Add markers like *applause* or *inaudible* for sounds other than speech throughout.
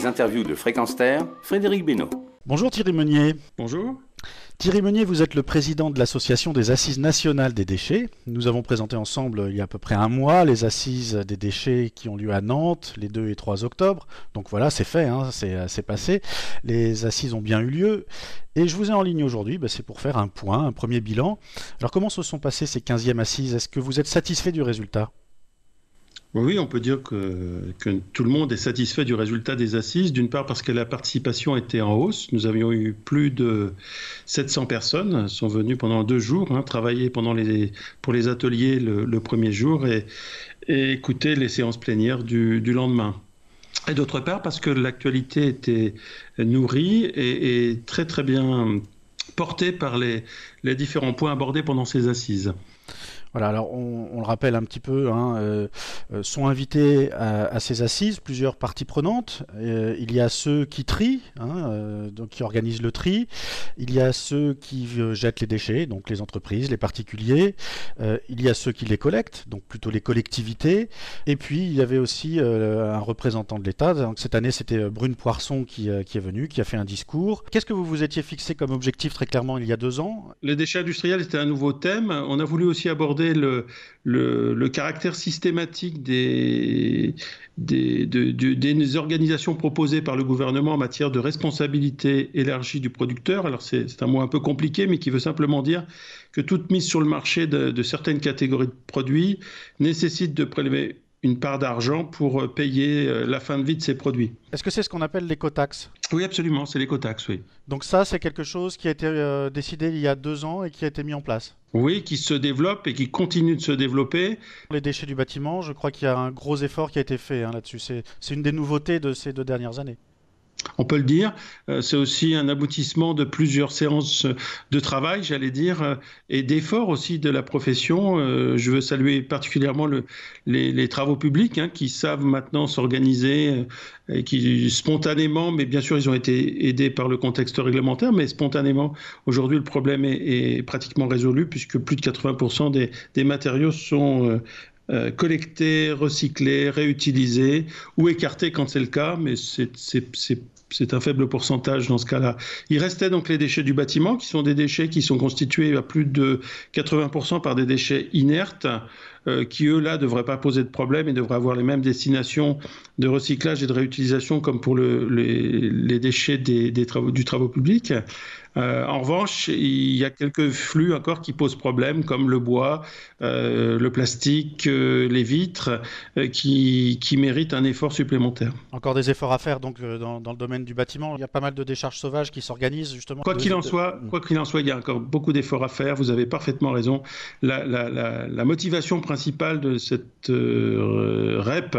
Les interviews de Fréquence Terre, Frédéric Benoît. Bonjour Thierry Meunier. Bonjour. Thierry Meunier, vous êtes le président de l'association des Assises nationales des déchets. Nous avons présenté ensemble il y a à peu près un mois les Assises des déchets qui ont lieu à Nantes les 2 et 3 octobre. Donc voilà, c'est fait, hein, c'est passé. Les Assises ont bien eu lieu. Et je vous ai en ligne aujourd'hui, bah, c'est pour faire un point, un premier bilan. Alors comment se sont passées ces 15e Assises? Est-ce que vous êtes satisfait du résultat? Oui, on peut dire que, tout le monde est satisfait du résultat des assises, d'une part parce que la participation était en hausse. Nous avions eu plus de 700 personnes sont venues pendant deux jours, hein, travailler pendant les, pour les ateliers le, premier jour et, écouter les séances plénières du, lendemain. Et d'autre part parce que l'actualité était nourrie et, très très bien portée par les différents points abordés pendant ces assises. Voilà, alors on, le rappelle un petit peu, hein, euh, euh, sont invités à, ces assises plusieurs parties prenantes. Euh, il y a ceux qui trient, hein, donc qui organisent le tri. Il y a ceux qui jettent les déchets, donc les entreprises, les particuliers. il y a ceux qui les collectent, donc plutôt les collectivités. Et puis il y avait aussi un représentant de l'État. Donc cette année, c'était Brune Poisson qui, est venue, qui a fait un discours. Qu'est-ce que vous vous étiez fixé comme objectif très clairement il y a deux ans? Les déchets industriels, c'était un nouveau thème. On a voulu aussi aborder le, caractère systématique des, des, des, organisations proposées par le gouvernement en matière de responsabilité élargie du producteur. Alors c'est un mot un peu compliqué, mais qui veut simplement dire que toute mise sur le marché de certaines catégories de produits nécessite de prélever une part d'argent pour euh, payer euh, la fin de vie de ces produits. Est-ce que c'est ce qu'on appelle l'écotaxe? Oui, absolument, c'est l'écotaxe, oui. Donc ça, c'est quelque chose qui a été euh, décidé il y a deux ans et qui a été mis en place? Oui, qui se développe et qui continue de se développer. Les déchets du bâtiment, je crois qu'il y a un gros effort qui a été fait hein, là-dessus. C'est une des nouveautés de ces deux dernières années on peut le dire. Euh, c'est aussi un aboutissement de plusieurs séances de travail, j'allais dire, euh, et d'efforts aussi de la profession. Euh, je veux saluer particulièrement les, travaux publics hein, qui savent maintenant s'organiser et qui spontanément, mais bien sûr ils ont été aidés par le contexte réglementaire, mais spontanément, aujourd'hui le problème est, pratiquement résolu puisque plus de 80% des, matériaux sont euh, collectés, recyclés, réutilisés ou écartés quand c'est le cas, mais c'est un faible pourcentage dans ce cas-là. Il restait donc les déchets du bâtiment, qui sont des déchets qui sont constitués à plus de 80% par des déchets inertes, euh, qui eux là devraient pas poser de problème et devraient avoir les mêmes destinations de recyclage et de réutilisation comme pour les, déchets des, travaux, du travaux public. Euh, en revanche, il y a quelques flux encore qui posent problème, comme le bois, euh, le plastique, euh, les vitres, qui, qui, méritent un effort supplémentaire. Encore des efforts à faire donc dans, le domaine du bâtiment. Il y a pas mal de décharges sauvages qui s'organisent justement. Quoi qu'il en soit, quoi qu'il en soit, il y a encore beaucoup d'efforts à faire. Vous avez parfaitement raison. La, la, motivation principale de cette REP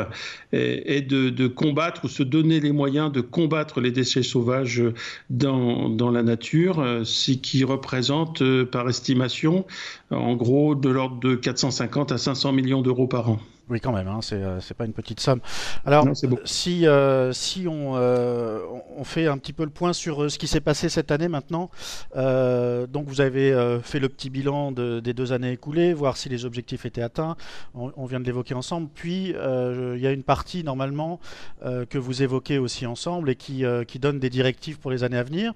est, de, de, combattre ou se donner les moyens de combattre les déchets sauvages dans, dans la nature euh, ce qui représente euh, par estimation en gros de l'ordre de 450 à 500 millions d'euros par an. Oui, quand même, hein, euh, c'est pas une petite somme. Alors, si, si on, on, fait un petit peu le point sur ce qui s'est passé cette année maintenant, donc vous avez fait le petit bilan des deux années écoulées, voir si les objectifs étaient atteints, on, vient de l'évoquer ensemble, puis il y a une partie normalement que vous évoquez aussi ensemble et qui, qui donne des directives pour les années à venir.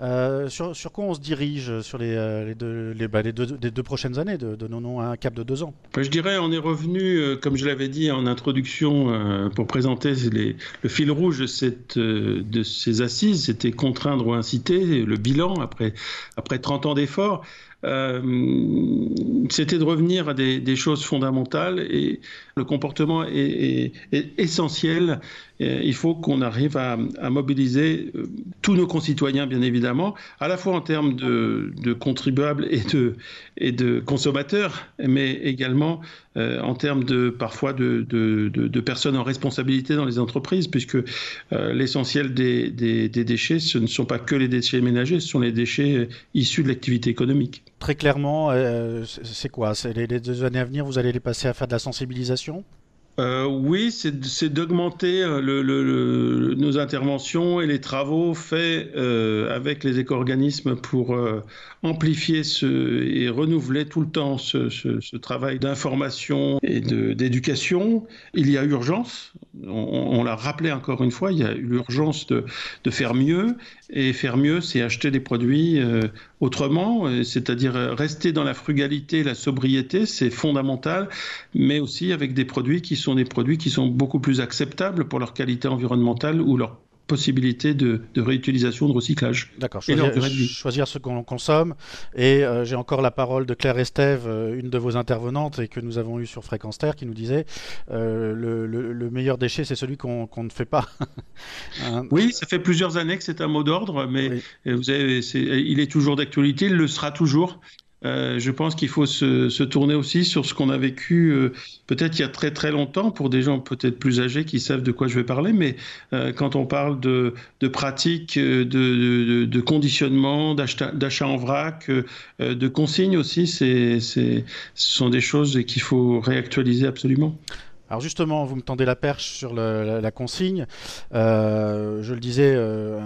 Euh, sur, quoi on se dirige sur les, euh, deux, les, bah, deux, prochaines années de, de non à un cap de deux ans? Je dirais, on est revenu, euh, comme je l'avais dit en introduction, pour présenter le fil rouge de, cette, de ces assises, c'était contraindre ou inciter, le bilan après, après 30 ans d'efforts. c'était de revenir à des, choses fondamentales et le comportement est, essentiel. Il faut qu'on arrive à, mobiliser euh, tous nos concitoyens, bien évidemment, à la fois en termes de, contribuables et de, consommateurs, mais également euh, en termes de parfois de, personnes en responsabilité dans les entreprises, puisque euh, l'essentiel des, des, déchets, ce ne sont pas que les déchets ménagers, ce sont les déchets issus de l'activité économique. Très clairement, c'est quoi? Les, les deux années à venir, vous allez les passer à faire de la sensibilisation? Euh, oui, c'est d'augmenter euh, nos interventions et les travaux faits euh, avec les éco-organismes pour amplifier et renouveler tout le temps ce, travail d'information et d'éducation. Il y a urgence On, l'a rappelé encore une fois, il y a l'urgence de, faire mieux. Et faire mieux, c'est acheter des produits autrement, c'est-à-dire rester dans la frugalité, la sobriété, c'est fondamental, mais aussi avec des produits qui sont des produits qui sont beaucoup plus acceptables pour leur qualité environnementale ou leur possibilité de, réutilisation, de recyclage. D'accord, choisir, ce qu'on consomme. Et euh, j'ai encore la parole de Claire Estève, euh, une de vos intervenantes et que nous avons eu sur Fréquence Terre, qui nous disait euh, le, meilleur déchet, c'est celui qu'on ne fait pas. *laughs* Hein. Oui, ça fait plusieurs années que c'est un mot d'ordre, mais vous avez, il est toujours d'actualité, il le sera toujours. Euh, je pense qu'il faut se, tourner aussi sur ce qu'on a vécu euh, peut-être il y a très très longtemps pour des gens peut-être plus âgés qui savent de quoi je vais parler, mais euh, quand on parle de, pratiques, de, conditionnement, d'achat en vrac, de consignes aussi, ce sont des choses qu'il faut réactualiser absolument. Alors justement, vous me tendez la perche sur la, consigne. Euh, je le disais euh,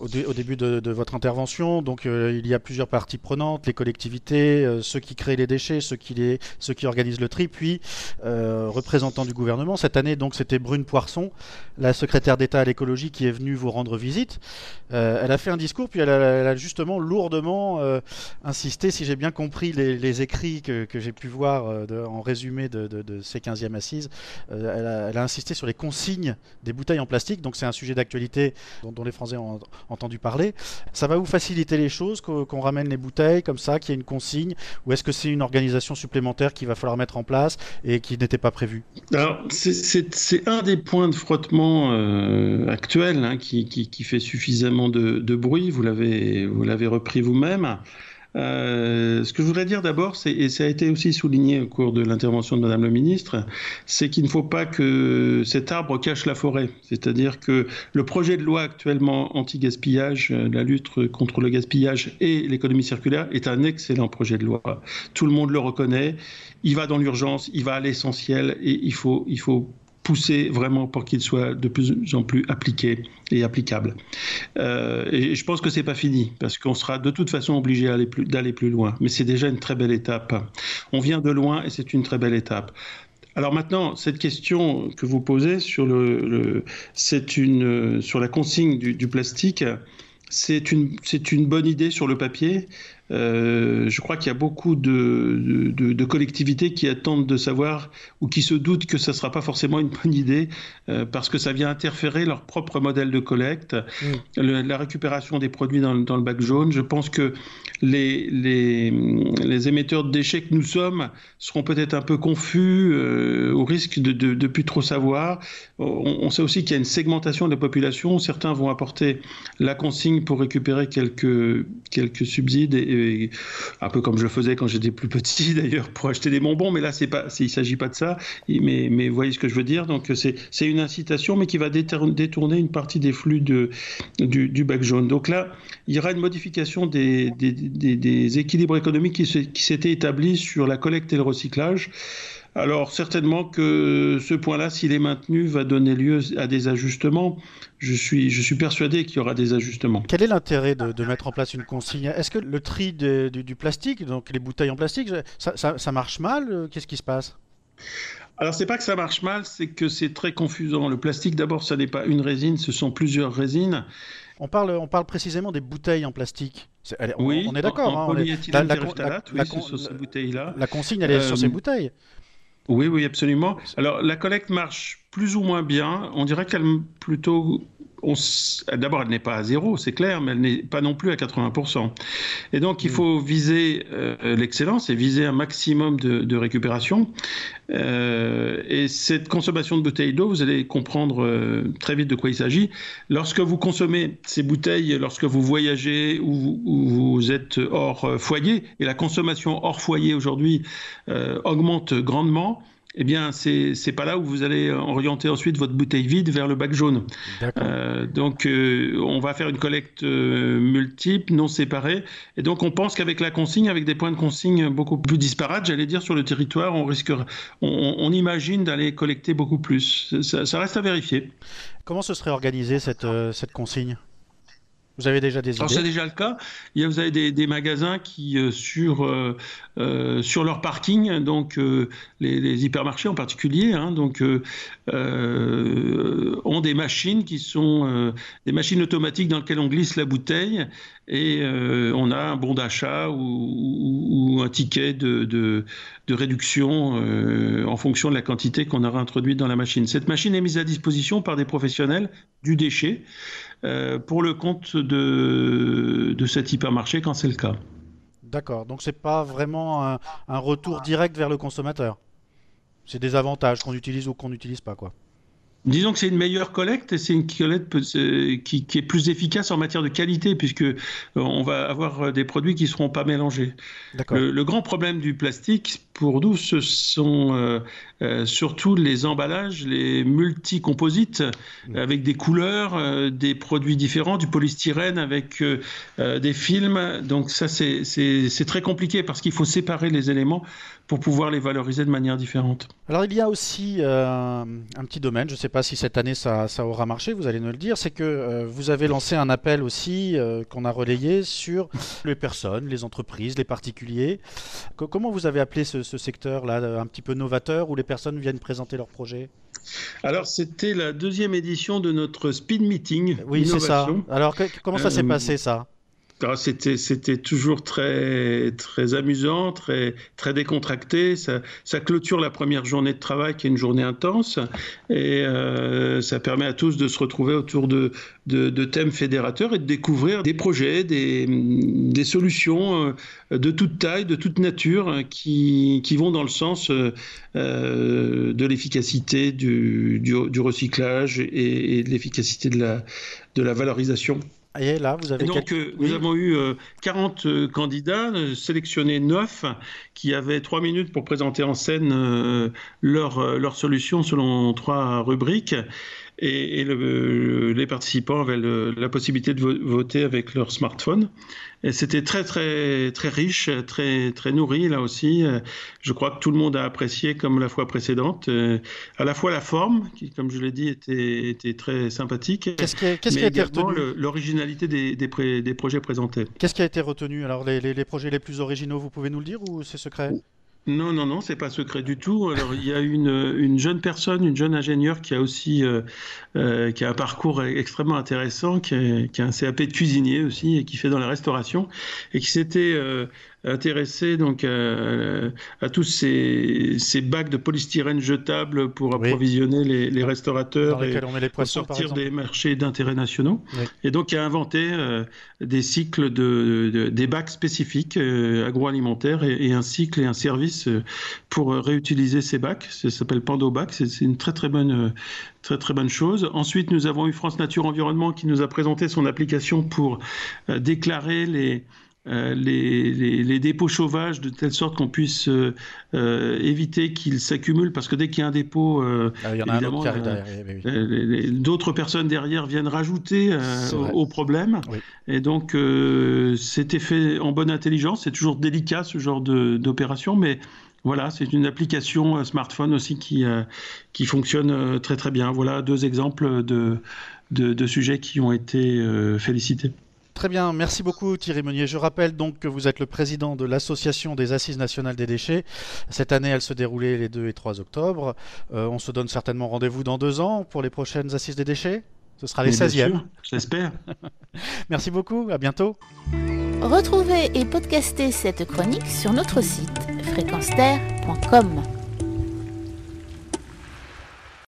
au, début de, votre intervention, donc euh, il y a plusieurs parties prenantes, les collectivités, ceux qui créent les déchets, ceux qui, organisent le tri, puis représentants du gouvernement. Cette année, donc, c'était Brune Poisson, la secrétaire d'État à l'écologie, qui est venue vous rendre visite. elle a fait un discours, puis elle a, justement lourdement insisté, si j'ai bien compris les, écrits que, j'ai pu voir en résumé de, de ces 15e assises, euh, elle, a, insisté sur les consignes des bouteilles en plastique, donc c'est un sujet d'actualité dont, les Français ont entendu parler. Ça va vous faciliter les choses qu'on ramène les bouteilles comme ça, qu'il y ait une consigne, ou est-ce que c'est une organisation supplémentaire qu'il va falloir mettre en place et qui n'était pas prévue? Alors, c'est un des points de frottement euh, actuels hein, qui, fait suffisamment de, de bruit, vous l'avez repris vous-même. Euh, ce que je voudrais dire d'abord, et ça a été aussi souligné au cours de l'intervention de Madame le ministre, c'est qu'il ne faut pas que cet arbre cache la forêt. C'est-à-dire que le projet de loi actuellement anti-gaspillage, euh, la lutte contre le gaspillage et l'économie circulaire est un excellent projet de loi. Tout le monde le reconnaît. Il va dans l'urgence, il va à l'essentiel et il faut, il faut pousser vraiment pour qu'il soit de plus en plus appliqué et applicable. Euh, et je pense que c'est pas fini parce qu'on sera de toute façon obligé d'aller plus, loin. Mais c'est déjà une très belle étape. On vient de loin et c'est une très belle étape. Alors maintenant, cette question que vous posez sur le, c'est une sur la consigne du, plastique, c'est une c'est une bonne idée sur le papier? Euh, je crois qu'il y a beaucoup de, de, collectivités qui attendent de savoir ou qui se doutent que ça ne sera pas forcément une bonne idée euh, parce que ça vient interférer leur propre modèle de collecte, mm. la récupération des produits dans, dans, le bac jaune. Je pense que les, les, les, émetteurs de déchets que nous sommes seront peut-être un peu confus euh, au risque de, de, plus trop savoir. On, sait aussi qu'il y a une segmentation de la population. Certains vont apporter la consigne pour récupérer quelques, quelques subsides et, un peu comme je faisais quand j'étais plus petit *laughs* d'ailleurs pour acheter des bonbons, mais là c'est pas, il s'agit pas de ça. Mais, voyez ce que je veux dire. Donc c'est une incitation, mais qui va détourner une partie des flux de, du, bac jaune. Donc là, il y aura une modification des, équilibres économiques qui s'étaient établis sur la collecte et le recyclage. Alors certainement que ce point-là, s'il est maintenu, va donner lieu à des ajustements. Je suis, je suis persuadé qu'il y aura des ajustements. Quel est l'intérêt de, mettre en place une consigne? Est-ce que le tri du, plastique, donc les bouteilles en plastique, ça, marche mal? Qu'est-ce qui se passe? Alors c'est pas que ça marche mal, c'est que c'est très confusant. Le plastique, d'abord, ça n'est pas une résine, ce sont plusieurs résines. On parle, on parle précisément des bouteilles en plastique. oui, on est d'accord. Hein, la, la, consigne, elle est sur ces euh, bouteilles. Oui, oui, absolument. Alors, la collecte marche plus ou moins bien. On dirait qu'elle plutôt. D'abord, elle n'est pas à zéro, c'est clair, mais elle n'est pas non plus à 80%. Et donc, il mm. faut viser euh, l'excellence et viser un maximum de, récupération. Euh, et cette consommation de bouteilles d'eau, vous allez comprendre euh, très vite de quoi il s'agit. Lorsque vous consommez ces bouteilles, lorsque vous voyagez ou, ou vous êtes hors foyer, et la consommation hors foyer aujourd'hui augmente grandement, eh bien, c'est n'est pas là où vous allez orienter ensuite votre bouteille vide vers le bac jaune. Euh, donc, euh, on va faire une collecte euh, multiple, non séparée. Et donc, on pense qu'avec la consigne, avec des points de consigne beaucoup plus disparates, j'allais dire, sur le territoire, on risque, on, imagine d'aller collecter beaucoup plus. Ça, reste à vérifier. Comment se serait organisée cette, cette consigne? Vous avez déjà des idées C'est déjà le cas. Il y a, vous avez des, magasins qui, euh, sur, euh, euh, sur leur parking, donc les, hypermarchés en particulier, hein, donc, ont des machines qui sont des machines automatiques dans lesquelles on glisse la bouteille et on a un bon d'achat ou, un ticket de, de, de réduction en fonction de la quantité qu'on aura introduite dans la machine. Cette machine est mise à disposition par des professionnels du déchet. Euh, pour le compte de, de cet hypermarché quand c'est le cas. D'accord, donc c'est pas vraiment un, un, retour direct vers le consommateur. C'est des avantages qu'on utilise ou qu'on n'utilise pas, quoi. Disons que c'est une meilleure collecte et c'est une collecte qui, qui, est plus efficace en matière de qualité puisque euh, on va avoir des produits qui ne seront pas mélangés. Le, le, grand problème du plastique pour nous, ce sont euh, euh, surtout les emballages, les multicomposites mmh. avec des couleurs, des produits différents, du polystyrène avec des films. Donc ça, c'est très compliqué parce qu'il faut séparer les éléments pour pouvoir les valoriser de manière différente. Alors il y a aussi un petit domaine, je ne sais pas si cette année ça, aura marché, vous allez nous le dire, c'est que vous avez lancé un appel aussi qu'on a relayé sur les personnes, les entreprises, les particuliers. comment vous avez appelé ce, secteur-là, un petit peu novateur, où les personnes viennent présenter leurs projets alors, c'était la deuxième édition de notre speed meeting. Oui, c'est ça. Alors, comment ça s'est euh, passé, ça? C'était c'était toujours très très amusant, très très décontracté. Ça, clôture la première journée de travail qui est une journée intense et euh, ça permet à tous de se retrouver autour de, thèmes fédérateurs et de découvrir des projets, des, solutions euh, de toute taille, de toute nature qui, qui vont dans le sens euh, de l'efficacité du, recyclage et, de l'efficacité de la valorisation et là, vous avez donc, euh, nous avons eu 40 euh, euh, candidats, sélectionnés 9, qui avaient 3 minutes pour présenter en scène leur, leur solution selon trois rubriques et, les participants avaient la possibilité de voter avec leur smartphone. Et c'était très très très riche, très très nourri là aussi. Je crois que tout le monde a apprécié comme la fois précédente, à la fois la forme qui, comme je l'ai dit, était, était très sympathique, qu'est-ce qui, qui a été retenu l'originalité des, des, des, projets présentés. Qu'est-ce qui a été retenu? Alors les, les, les projets les plus originaux, vous pouvez nous le dire ou c'est secret? Non, non, non, c'est pas secret du tout. Alors, il y a une, une jeune personne, une jeune ingénieure qui a aussi euh, euh, qui a un parcours extrêmement intéressant, qui a, un CAP de cuisinier aussi et qui fait dans la restauration et qui s'était euh, intéressé donc à, tous ces, ces, bacs de polystyrène jetables pour approvisionner les, les restaurateurs et pour sortir des marchés d'intérêt nationaux. Et donc il a inventé euh, des cycles de, des bacs spécifiques euh, agroalimentaires et, un cycle et un service euh, pour réutiliser ces bacs. Ça s'appelle Pandobac. C'est une très très bonne très très bonne chose. Ensuite, nous avons eu France Nature Environnement qui nous a présenté son application pour déclarer les euh, les, dépôts sauvages de telle sorte qu'on puisse euh, euh, éviter qu'ils s'accumulent parce que dès qu'il y a un dépôt, d'autres personnes derrière viennent rajouter au, problème. Et donc c'était fait en bonne intelligence. C'est toujours délicat ce genre d'opération, mais voilà, c'est une application smartphone aussi qui, qui fonctionne très très bien. Voilà deux exemples de, de sujets qui ont été félicités. Très bien, merci beaucoup Thierry Meunier. Je rappelle donc que vous êtes le président de l'Association des Assises nationales des déchets. Cette année, elle se déroulait les 2 et 3 octobre. Euh, on se donne certainement rendez-vous dans deux ans pour les prochaines Assises des déchets. Ce sera les 16e. J'espère. *laughs* merci beaucoup, à bientôt. Retrouvez et podcastez cette chronique sur notre site fréquence